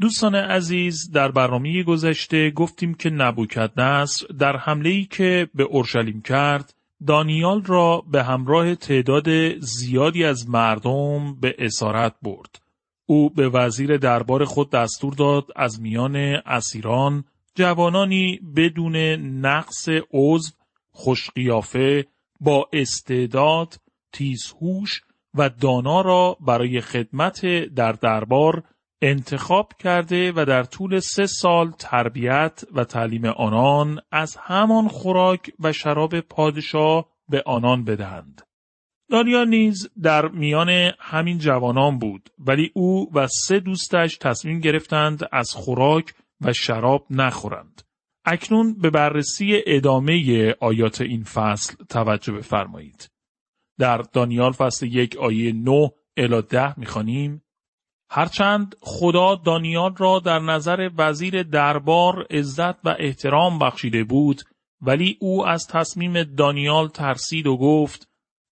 دوستان عزیز در برنامه گذشته گفتیم که نبوکت نصر در حمله ای که به اورشلیم کرد دانیال را به همراه تعداد زیادی از مردم به اسارت برد. او به وزیر دربار خود دستور داد از میان اسیران جوانانی بدون نقص عضو خوشقیافه با استعداد تیزهوش و دانا را برای خدمت در دربار انتخاب کرده و در طول سه سال تربیت و تعلیم آنان از همان خوراک و شراب پادشاه به آنان بدهند. دانیال نیز در میان همین جوانان بود ولی او و سه دوستش تصمیم گرفتند از خوراک و شراب نخورند. اکنون به بررسی ادامه آیات این فصل توجه بفرمایید. در دانیال فصل یک آیه 9 الی ده می‌خوانیم هرچند خدا دانیال را در نظر وزیر دربار عزت و احترام بخشیده بود ولی او از تصمیم دانیال ترسید و گفت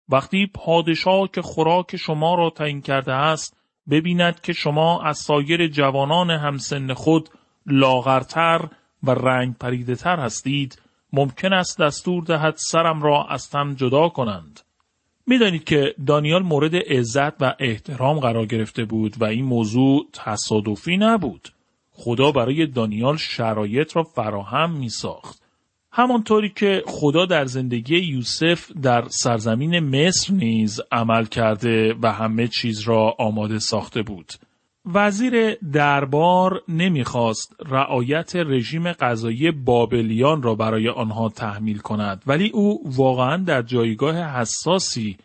وقتی پادشاه که خوراک شما را تعیین کرده است ببیند که شما از سایر جوانان همسن خود لاغرتر و رنگ پریده تر هستید ممکن است دستور دهد سرم را از تن جدا کنند. می‌دانید که دانیال مورد عزت و احترام قرار گرفته بود و این موضوع تصادفی نبود. خدا برای دانیال شرایط را فراهم می ساخت. همانطوری که خدا در زندگی یوسف در سرزمین مصر نیز عمل کرده و همه چیز را آماده ساخته بود. وزیر دربار نمی‌خواست رعایت رژیم غذایی بابلیان را برای آنها تحمیل کند ولی او واقعا در جایگاه حساسی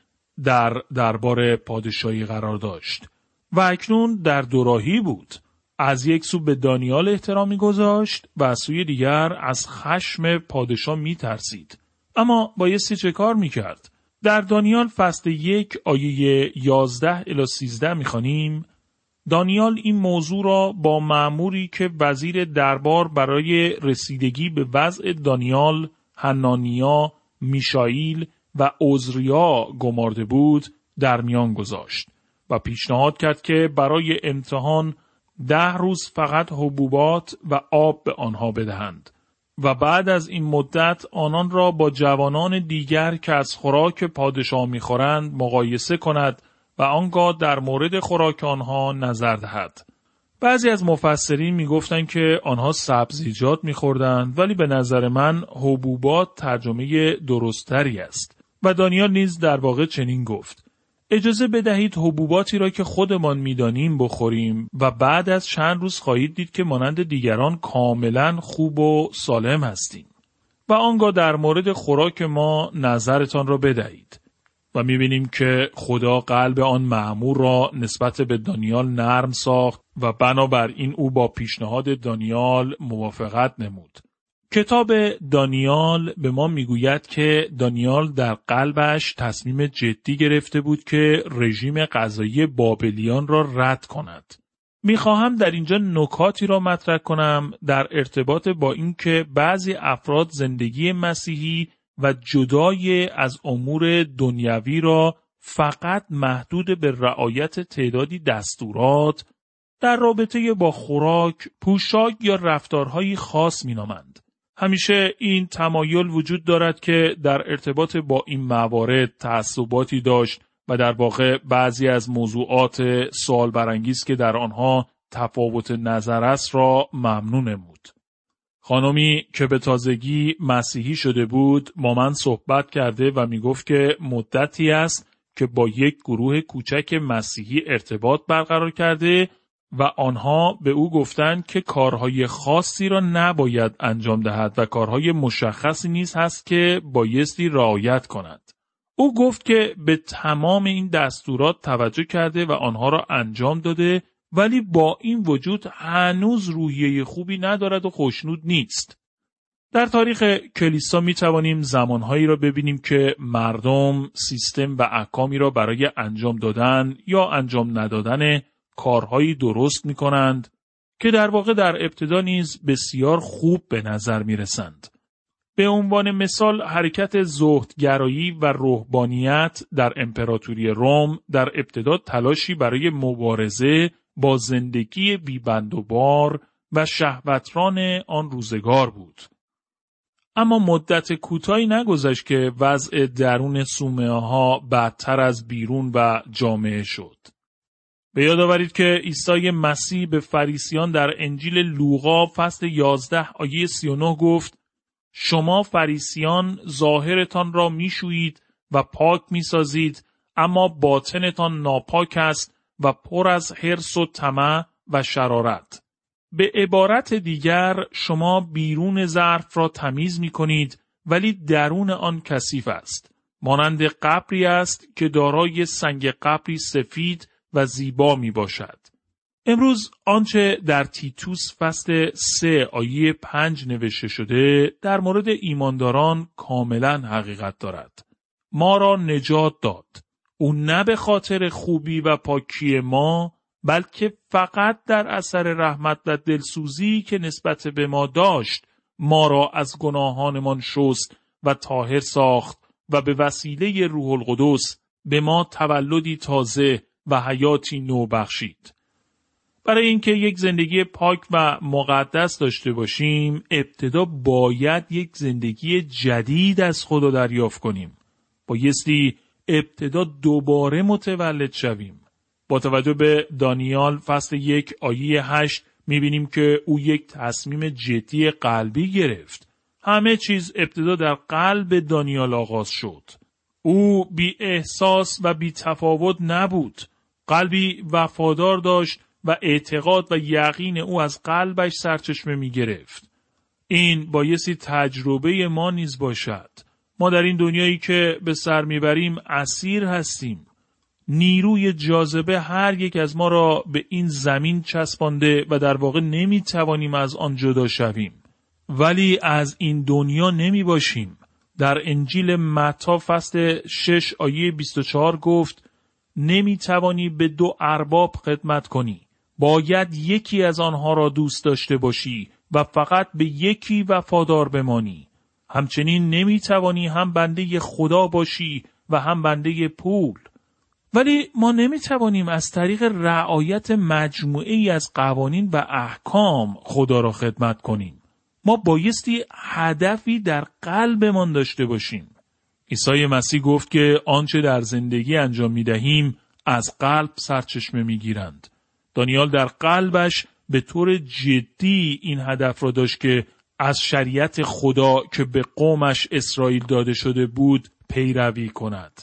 در دربار پادشاهی قرار داشت و اکنون در دوراهی بود از یک سو به دانیال احترامی گذاشت و از سوی دیگر از خشم پادشاه می ترسید. اما بایستی چه کار می کرد؟ در دانیال فصل یک آیه یازده الی سیزده می خانیم دانیال این موضوع را با معموری که وزیر دربار برای رسیدگی به وضع دانیال، هنانیا، میشائیل و اوزریا گمارده بود در میان گذاشت و پیشنهاد کرد که برای امتحان ده روز فقط حبوبات و آب به آنها بدهند و بعد از این مدت آنان را با جوانان دیگر که از خوراک پادشاه می‌خورند مقایسه کند و آنگاه در مورد خوراک آنها نظر دهد. بعضی از مفسرین می‌گفتند که آنها سبزیجات میخوردند ولی به نظر من حبوبات ترجمه درستری است. و دانیال نیز در واقع چنین گفت. اجازه بدهید حبوباتی را که خودمان می‌دانیم بخوریم و بعد از چند روز خواهید دید که مانند دیگران کاملا خوب و سالم هستیم. و آنگاه در مورد خوراک ما نظرتان را بدهید. و می‌بینیم که خدا قلب آن معمور را نسبت به دانیال نرم ساخت و بنابراین او با پیشنهاد دانیال موافقت نمود. کتاب دانیال به ما می‌گوید که دانیال در قلبش تصمیم جدی گرفته بود که رژیم غذایی بابلیان را رد کند. می‌خواهم در اینجا نکاتی را مطرح کنم در ارتباط با اینکه بعضی افراد زندگی مسیحی و جدای از امور دنیوی را فقط محدود به رعایت تعدادی دستورات در رابطه با خوراک، پوشاک یا رفتارهایی خاص مینامند. همیشه این تمایل وجود دارد که در ارتباط با این موارد تعصباتی داشت و در واقع بعضی از موضوعات سوال برانگیز که در آنها تفاوت نظر است را ممنون نمود. خانمی که به تازگی مسیحی شده بود با من صحبت کرده و می گفت که مدتی است که با یک گروه کوچک مسیحی ارتباط برقرار کرده و آنها به او گفتند که کارهای خاصی را نباید انجام دهد و کارهای مشخصی نیز هست که بایستی رعایت کند. او گفت که به تمام این دستورات توجه کرده و آنها را انجام داده ولی با این وجود هنوز روحیه خوبی ندارد و خوشنود نیست. در تاریخ کلیسا می توانیم زمانهایی را ببینیم که مردم سیستم و احکامی را برای انجام دادن یا انجام ندادن کارهایی درست می کنند که در واقع در ابتدا نیز بسیار خوب به نظر می رسند. به عنوان مثال حرکت زهدگرایی و روحانیت در امپراتوری روم در ابتدا تلاشی برای مبارزه با زندگی بیبند و بار و شهوتران آن روزگار بود. اما مدت کوتاهی نگذشت که وضع درون سومه ها بدتر از بیرون و جامعه شد. به یاد آورید که عیسی مسیح به فریسیان در انجیل لوقا فصل 11 آیه 39 گفت شما فریسیان ظاهرتان را میشویید و پاک می‌سازید اما باطنتان ناپاک است و پر از حرس و طمع و شرارت. به عبارت دیگر شما بیرون ظرف را تمیز می کنید ولی درون آن کثیف است. مانند قبری است که دارای سنگ قبری سفید و زیبا می باشد. امروز آنچه در تیتوس فصل سه آیه پنج نوشته شده در مورد ایمانداران کاملا حقیقت دارد. ما را نجات داد. او نه به خاطر خوبی و پاکی ما بلکه فقط در اثر رحمت و دلسوزی که نسبت به ما داشت ما را از گناهانمان شست و طاهر ساخت و به وسیله روح القدس به ما تولدی تازه و حیاتی نو بخشید. برای اینکه یک زندگی پاک و مقدس داشته باشیم ابتدا باید یک زندگی جدید از خدا دریافت کنیم. بایستی ابتدا دوباره متولد شویم. با توجه به دانیال فصل یک آیه هشت می‌بینیم که او یک تصمیم جدی قلبی گرفت. همه چیز ابتدا در قلب دانیال آغاز شد. او بی احساس و بی تفاوت نبود. قلبی وفادار داشت و اعتقاد و یقین او از قلبش سرچشمه می گرفت. این بایستی تجربه ما نیز باشد. ما در این دنیایی که به سر می‌بریم اسیر هستیم. نیروی جاذبه هر یک از ما را به این زمین چسبانده و در واقع نمی توانیم از آن جدا شویم. ولی از این دنیا نمی باشیم. در انجیل متا فصل 6 آیه 24 گفت نمی توانی به دو ارباب خدمت کنی. باید یکی از آنها را دوست داشته باشی و فقط به یکی وفادار بمانی. همچنین نمی توانی هم بنده خدا باشی و هم بنده پول. ولی ما نمی توانیم از طریق رعایت مجموعه ای از قوانین و احکام خدا را خدمت کنیم. ما بایستی هدفی در قلبمان داشته باشیم. عیسی مسیح گفت که آنچه در زندگی انجام می دهیم از قلب سرچشمه می گیرند. دانیال در قلبش به طور جدی این هدف را داشت که از شریعت خدا که به قومش اسرائیل داده شده بود پیروی کند.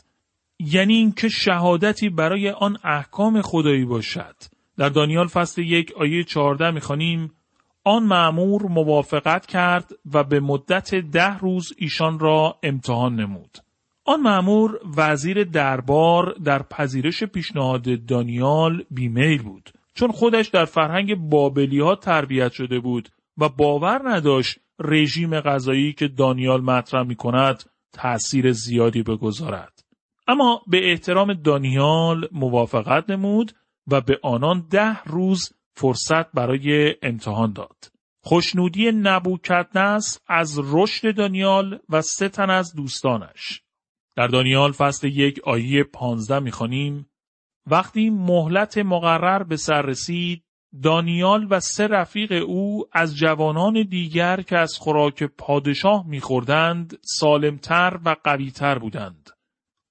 یعنی اینکه شهادتی برای آن احکام خدایی باشد. در دانیال فصل یک آیه چهارده می‌خوانیم آن معمور موافقت کرد و به مدت ده روز ایشان را امتحان نمود. آن معمور وزیر دربار در پذیرش پیشنهاد دانیال بیمیل بود. چون خودش در فرهنگ بابلی ها تربیت شده بود و باور نداشت رژیم غذایی که دانیال مطرح می کند تأثیر زیادی بگذارد. اما به احترام دانیال موافقت نمود و به آنان ده روز فرصت برای امتحان داد. خوشنودی نبوکدنس از رشد دانیال و سه تن از دوستانش. در دانیال فصل یک آیه پانزده می‌خوانیم وقتی مهلت مقرر به سر رسید دانیال و سه رفیق او از جوانان دیگر که از خوراک پادشاه میخوردند سالمتر و قویتر بودند.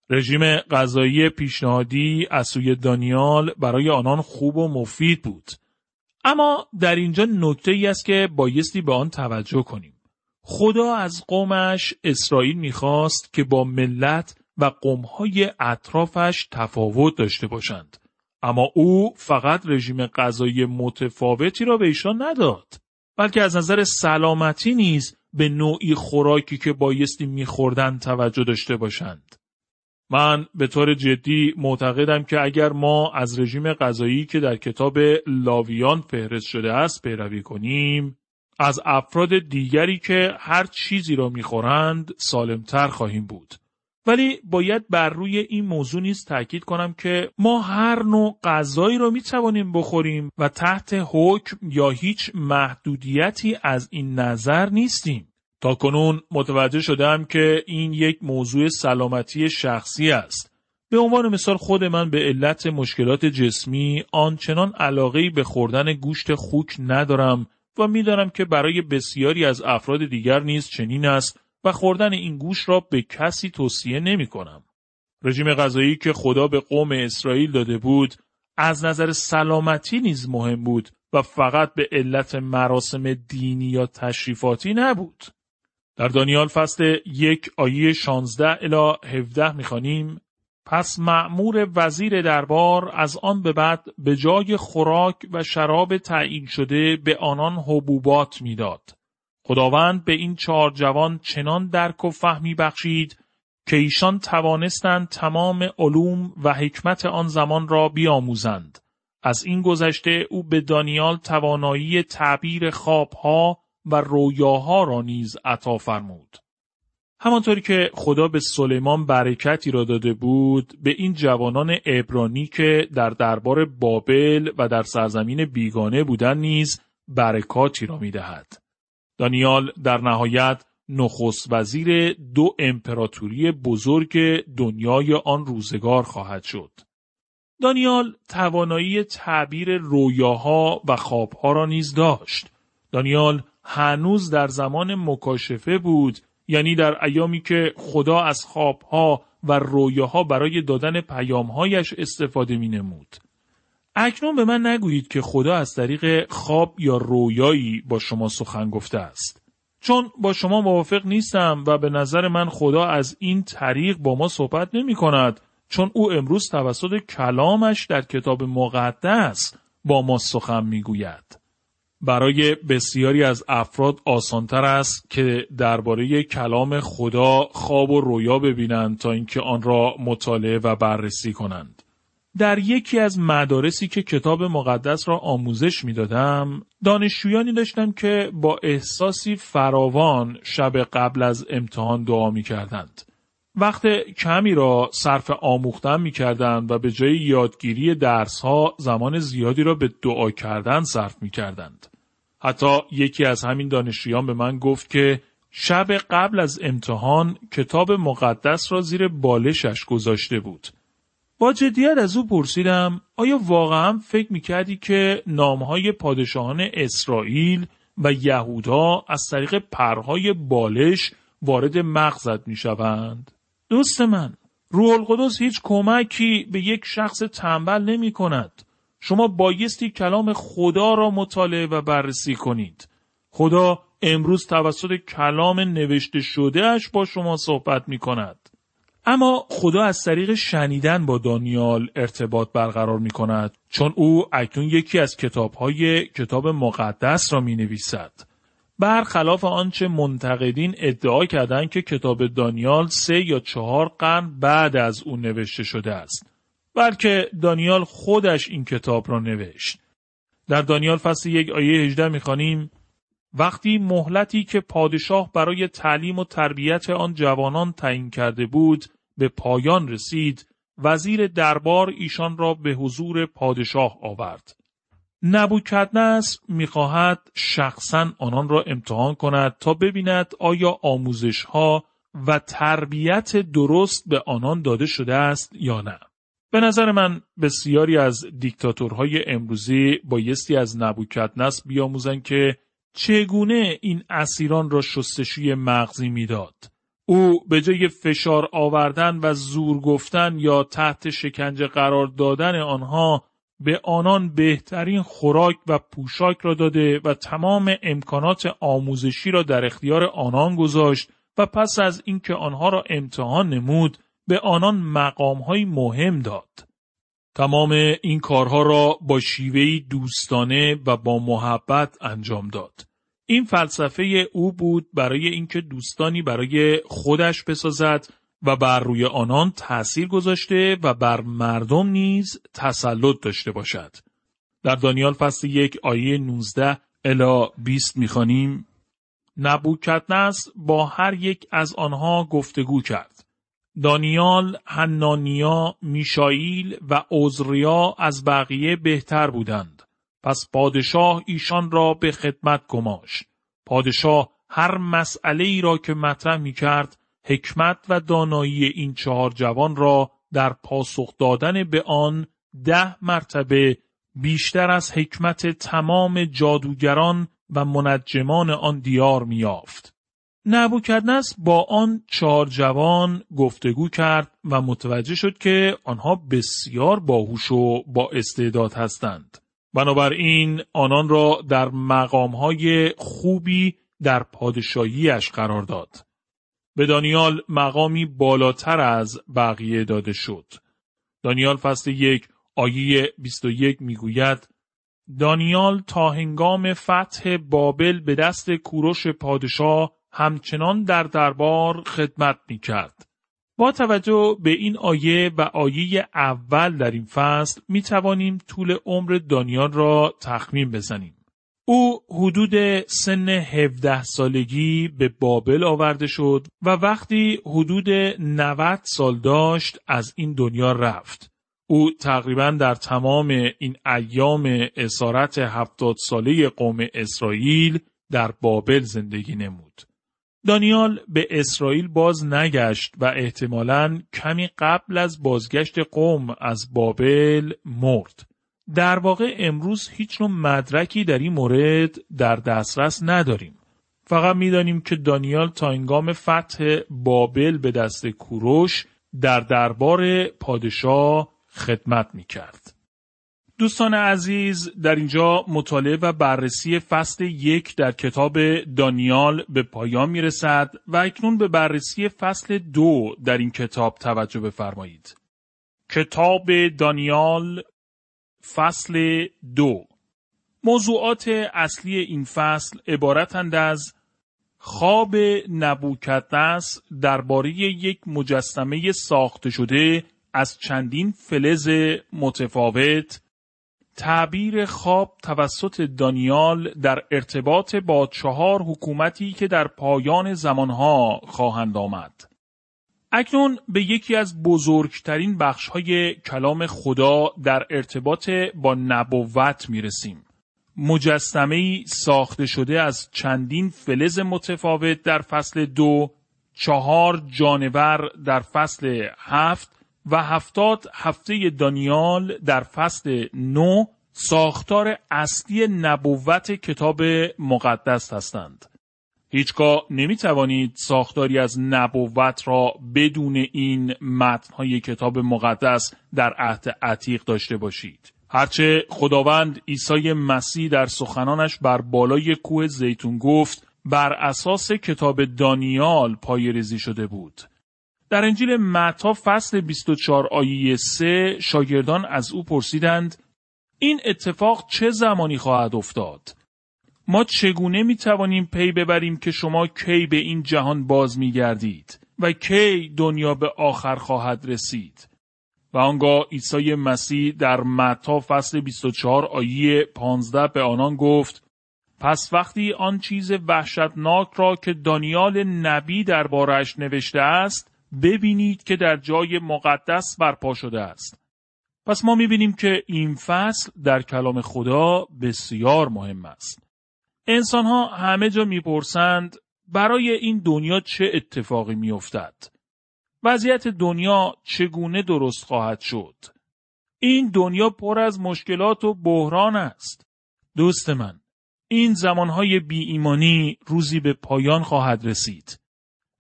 رژیم غذایی پیشنهادی از سوی دانیال برای آنان خوب و مفید بود. اما در اینجا نکته ای است که بایستی به آن توجه کنیم. خدا از قومش اسرائیل می‌خواست که با ملت و قومهای اطرافش تفاوت داشته باشند. اما او فقط رژیم غذایی متفاوتی را به ایشان نداد. بلکه از نظر سلامتی نیز به نوعی خوراکی که بایستی میخوردن توجه داشته باشند. من به طور جدی معتقدم که اگر ما از رژیم غذایی که در کتاب لاویان فهرست شده است پیروی کنیم از افراد دیگری که هر چیزی را می‌خورند سالمتر خواهیم بود. ولی باید بر روی این موضوع نیز تاکید کنم که ما هر نوع غذایی را می توانیم بخوریم و تحت حکم یا هیچ محدودیتی از این نظر نیستیم. تا کنون متوجه شدم که این یک موضوع سلامتی شخصی است. به عنوان مثال خود من به علت مشکلات جسمی آنچنان علاقه به خوردن گوشت خوک ندارم و می‌دانم که برای بسیاری از افراد دیگر نیز چنین است و خوردن این گوشت را به کسی توصیه نمی کنم. رژیم غذایی که خدا به قوم اسرائیل داده بود از نظر سلامتی نیز مهم بود و فقط به علت مراسم دینی یا تشریفاتی نبود. در دانیال فصل یک آیه 16 الی 17 می‌خوانیم پس معمور وزیر دربار از آن به بعد به جای خوراک و شراب تعیین شده به آنان حبوبات می‌داد. خداوند به این چهار جوان چنان درک و فهمی بخشید که ایشان توانستند تمام علوم و حکمت آن زمان را بیاموزند. از این گذشته او به دانیال توانایی تعبیر خوابها و رویاها را نیز عطا فرمود. همانطوری که خدا به سلیمان برکتی را داده بود به این جوانان عبرانی که در دربار بابل و در سرزمین بیگانه بودن نیز برکاتی را می دهد. دانیال در نهایت نخست وزیر دو امپراتوری بزرگ دنیای آن روزگار خواهد شد. دانیال توانایی تعبیر رویاها و خوابها را نیز داشت. دانیال هنوز در زمان مکاشفه بود یعنی در ایامی که خدا از خوابها و رویاها برای دادن پیامهایش استفاده می نمود. اکنون به من نگویید که خدا از طریق خواب یا رویایی با شما سخن گفته است. چون با شما موافق نیستم و به نظر من خدا از این طریق با ما صحبت نمی کند چون او امروز توسط کلامش در کتاب مقدس با ما سخن می گوید. برای بسیاری از افراد آسانتر است که درباره کلام خدا خواب و رویا ببینند تا اینکه آن را مطالعه و بررسی کنند. در یکی از مدارسی که کتاب مقدس را آموزش می‌دادم دانشجویانی داشتم که با احساسی فراوان شب قبل از امتحان دعا می کردند. وقت کمی را صرف آموختن می کردند و به جای یادگیری درس ها زمان زیادی را به دعا کردن صرف می کردند. حتی یکی از همین دانشجویان به من گفت که شب قبل از امتحان کتاب مقدس را زیر بالشش گذاشته بود. با جدیت از او پرسیدم آیا واقعا فکر می‌کردی که نامهای پادشاهان اسرائیل و یهودا از طریق پرهای بالش وارد مغزت می‌شوند؟ دوست من روح القدس هیچ کمکی به یک شخص تنبل نمی کند. شما بایستی کلام خدا را مطالعه و بررسی کنید. خدا امروز توسط کلام نوشته شده اش با شما صحبت می کند. اما خدا از طریق شنیدن با دانیال ارتباط برقرار می کند چون او اکنون یکی از کتابهای کتاب مقدس را می نویسد. برخلاف آنچه منتقدین ادعا کردند که کتاب دانیال سه یا چهار قرن بعد از او نوشته شده است. بلکه دانیال خودش این کتاب را نوشت. در دانیال فصل یک آیه 18 می‌خوانیم وقتی مهلتی که پادشاه برای تعلیم و تربیت آن جوانان تعیین کرده بود به پایان رسید وزیر دربار ایشان را به حضور پادشاه آورد. نبوکدنس می‌خواهد شخصا آنان را امتحان کند تا ببیند آیا آموزش ها و تربیت درست به آنان داده شده است یا نه. به نظر من بسیاری از دیکتاتورهای امروزی بایستی از نبوکدنس بیاموزند که چگونه این اسیران را شستشوی مغزی می‌داد. او به جای فشار آوردن و زور گفتن یا تحت شکنجه قرار دادن آنها به آنان بهترین خوراک و پوشاک را داده و تمام امکانات آموزشی را در اختیار آنان گذاشت و پس از اینکه آنها را امتحان نمود به آنان مقامهای مهم داد. تمام این کارها را با شیوهی دوستانه و با محبت انجام داد. این فلسفه او بود برای اینکه دوستانی برای خودش بسازد و بر روی آنان تأثیر گذاشته و بر مردم نیز تسلط داشته باشد. در دانیال فصل یک آیه 19 الا 20 می‌خوانیم نبوکدنس با هر یک از آنها گفتگو کرد. دانیال، حنانیا، میشائیل و اوزریا از بقیه بهتر بودند. پس پادشاه ایشان را به خدمت گماشت. پادشاه هر مسئله ای را که مطرح می کرد حکمت و دانایی این چهار جوان را در پاسخ دادن به آن ده مرتبه بیشتر از حکمت تمام جادوگران و منجمان آن دیار میافت. نبوکدنس با آن چهار جوان گفتگو کرد و متوجه شد که آنها بسیار باهوش و با استعداد هستند. بنابراین آنان را در مقامهای خوبی در پادشاهیش قرار داد. به دانیال مقامی بالاتر از بقیه داده شد. دانیال فصل یک آیه 21 می‌گوید دانیال تا هنگام فتح بابل به دست کوروش پادشاه همچنان در دربار خدمت می کرد. با توجه به این آیه و آیه اول در این فصل می توانیم طول عمر دانیال را تخمین بزنیم. او حدود سن 17 سالگی به بابل آورده شد و وقتی حدود 90 سال داشت از این دنیا رفت. او تقریبا در تمام این ایام اسارت هفتاد ساله قوم اسرائیل در بابل زندگی نمود. دانیال به اسرائیل باز نگشت و احتمالاً کمی قبل از بازگشت قوم از بابل مرد. در واقع امروز هیچ نوع مدرکی در این مورد در دسترس نداریم. فقط می‌دانیم که دانیال تا انگام فتح بابل به دست کوروش در دربار پادشاه خدمت می کرد. دوستان عزیز در اینجا مطالعه و بررسی فصل یک در کتاب دانیال به پایان می رسد و اکنون به بررسی فصل دو در این کتاب توجه بفرمایید. کتاب دانیال فصل دو موضوعات اصلی این فصل عبارتند از خواب نبوکدنس درباره یک مجسمه ساخته شده از چندین فلز متفاوت تعبیر خواب توسط دانیال در ارتباط با چهار حکومتی که در پایان زمانها خواهند آمد. اکنون به یکی از بزرگترین بخشهای کلام خدا در ارتباط با نبوت می رسیم. مجسمه ساخته شده از چندین فلز متفاوت در فصل دو، چهار جانور در فصل هفت و هفتاد هفته دانیال در فصل نو ساختار اصلی نبوت کتاب مقدس هستند. هیچگاه نمی توانید ساختاری از نبوت را بدون این متنهای کتاب مقدس در عهد عتیق داشته باشید. هرچه خداوند عیسی مسیح در سخنانش بر بالای کوه زیتون گفت بر اساس کتاب دانیال پای شده بود. در انجیل متا فصل 24 آیه 3 شاگردان از او پرسیدند این اتفاق چه زمانی خواهد افتاد؟ ما چگونه می توانیم پی ببریم که شما کی به این جهان باز می گردید و کی دنیا به آخر خواهد رسید؟ و آنگاه عیسی مسیح در متا فصل 24 آیه 15 به آنان گفت پس وقتی آن چیز وحشتناک را که دانیال نبی دربارش نوشته است ببینید که در جای مقدس برپا شده است. پس ما می‌بینیم که این فصل در کلام خدا بسیار مهم است. انسان ها همه جا می‌پرسند برای این دنیا چه اتفاقی میافتد؟ وضعیت دنیا چگونه درست خواهد شد؟ این دنیا پر از مشکلات و بحران است. دوست من، این زمانهای بی ایمانی روزی به پایان خواهد رسید.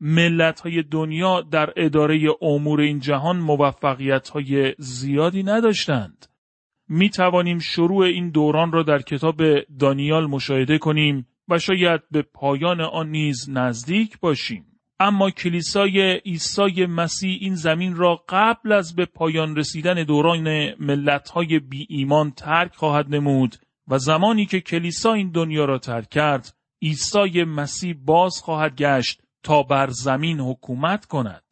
ملت های دنیا در اداره امور این جهان موفقیت های زیادی نداشتند. می توانیم شروع این دوران را در کتاب دانیال مشاهده کنیم و شاید به پایان آن نیز نزدیک باشیم. اما کلیسای عیسی مسیح این زمین را قبل از به پایان رسیدن دوران ملتهای بی ایمان ترک خواهد نمود و زمانی که کلیسا این دنیا را ترک کرد عیسی مسیح باز خواهد گشت تا بر زمین حکومت کند.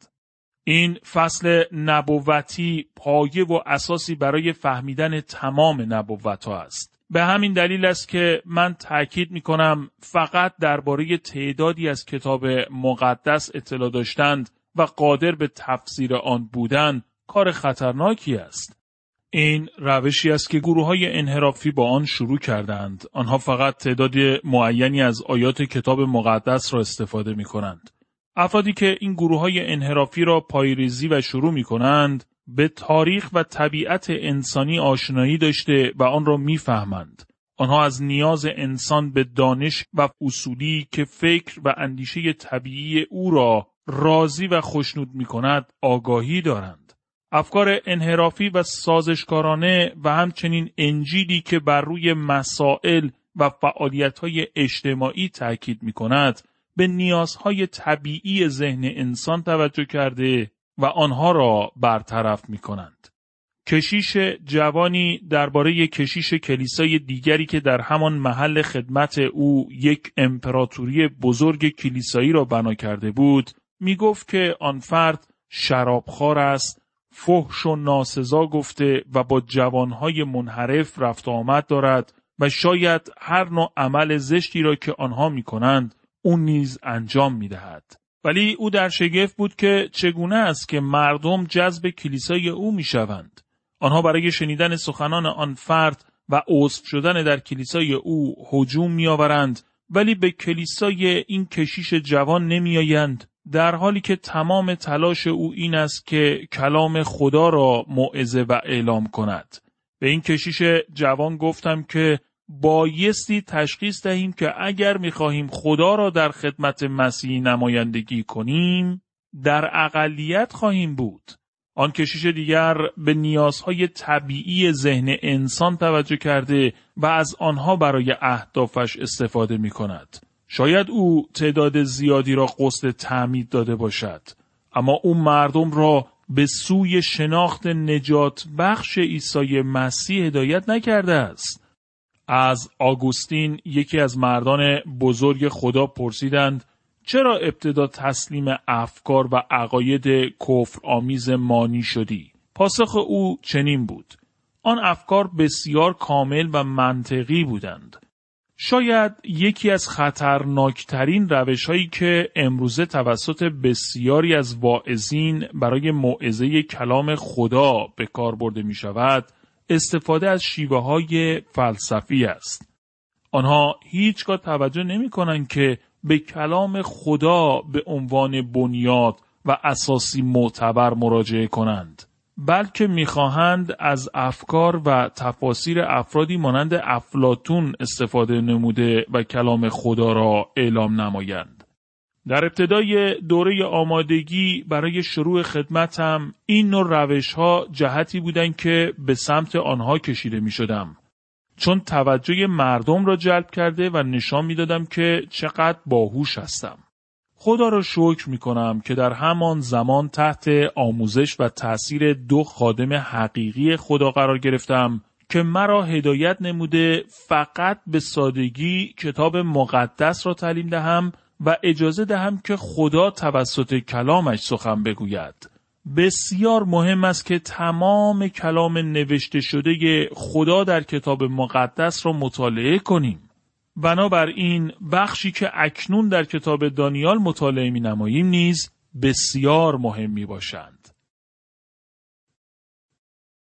این فصل نبوتی پایه و اساسی برای فهمیدن تمام نبوت ها است. به همین دلیل است که من تاکید می کنم فقط درباره تعدادی از کتاب مقدس اطلاع داشتند و قادر به تفسیر آن بودن کار خطرناکی است. این روشی است که گروه های انحرافی با آن شروع کردند. آنها فقط تعداد معینی از آیات کتاب مقدس را استفاده می کنند. افرادی که این گروه های انحرافی را پایریزی و شروع می کنند به تاریخ و طبیعت انسانی آشنایی داشته و آن را می‌فهمند. آنها از نیاز انسان به دانش و اصولی که فکر و اندیشه طبیعی او را راضی و خشنود می کند آگاهی دارند. افکار انحرافی و سازشکارانه و همچنین انجیلی که بر روی مسائل و فعالیت‌های اجتماعی تأکید می کند به نیازهای طبیعی ذهن انسان توجه کرده و آنها را برطرف می کنند. کشیش جوانی درباره کشیش کلیسای دیگری که در همان محل خدمت او یک امپراتوری بزرگ کلیسایی را بنا کرده بود می گفت که آن فرد شرابخوار است فحش و ناسزا گفته و با جوانهای منحرف رفت آمد دارد و شاید هر نوع عمل زشتی را که آنها می کنند اون نیز انجام می دهد. ولی او در شگفت بود که چگونه است که مردم جذب کلیسای او می شوند. آنها برای شنیدن سخنان آن فرد و عضو شدن در کلیسای او هجوم می آورند ولی به کلیسای این کشیش جوان نمی آیند در حالی که تمام تلاش او این است که کلام خدا را موعظه و اعلام کند. به این کشیش جوان گفتم که بایستی تشخیص دهیم که اگر می‌خواهیم خدا را در خدمت مسیح نمایندگی کنیم در اقلیت خواهیم بود. آن کشیش دیگر به نیازهای طبیعی ذهن انسان توجه کرده و از آنها برای اهدافش استفاده می کند. شاید او تعداد زیادی را قصد تعمید داده باشد. اما او مردم را به سوی شناخت نجات بخش عیسی مسیح هدایت نکرده است. از آگوستین یکی از مردان بزرگ خدا پرسیدند چرا ابتدا تسلیم افکار و عقاید کفر آمیز مانی شدی؟ پاسخ او چنین بود. آن افکار بسیار کامل و منطقی بودند. شاید یکی از خطرناکترین روش هایی که امروزه توسط بسیاری از واعظین برای موعظه کلام خدا به کار برده می شود استفاده از شیوه های فلسفی است. آنها هیچگاه توجه نمی کنند که به کلام خدا به عنوان بنیاد و اساسی معتبر مراجعه کنند. بلکه می‌خواهند از افکار و تفاسیر افرادی مانند افلاتون استفاده نموده و کلام خدا را اعلام نمایند. در ابتدای دوره آمادگی برای شروع خدمتم این نوع روش ها جهتی بودند که به سمت آنها کشیده می شدم. چون توجه مردم را جلب کرده و نشان می دادم که چقدر باهوش هستم. خدا را شکر می کنم که در همان زمان تحت آموزش و تأثیر دو خادم حقیقی خدا قرار گرفتم که مرا هدایت نموده فقط به سادگی کتاب مقدس را تعلیم دهم و اجازه دهم که خدا توسط کلامش سخن بگوید. بسیار مهم است که تمام کلام نوشته شده خدا در کتاب مقدس را مطالعه کنیم. بنابراین بخشی که اکنون در کتاب دانیال مطالعه می نماییم نیز بسیار مهم می باشند.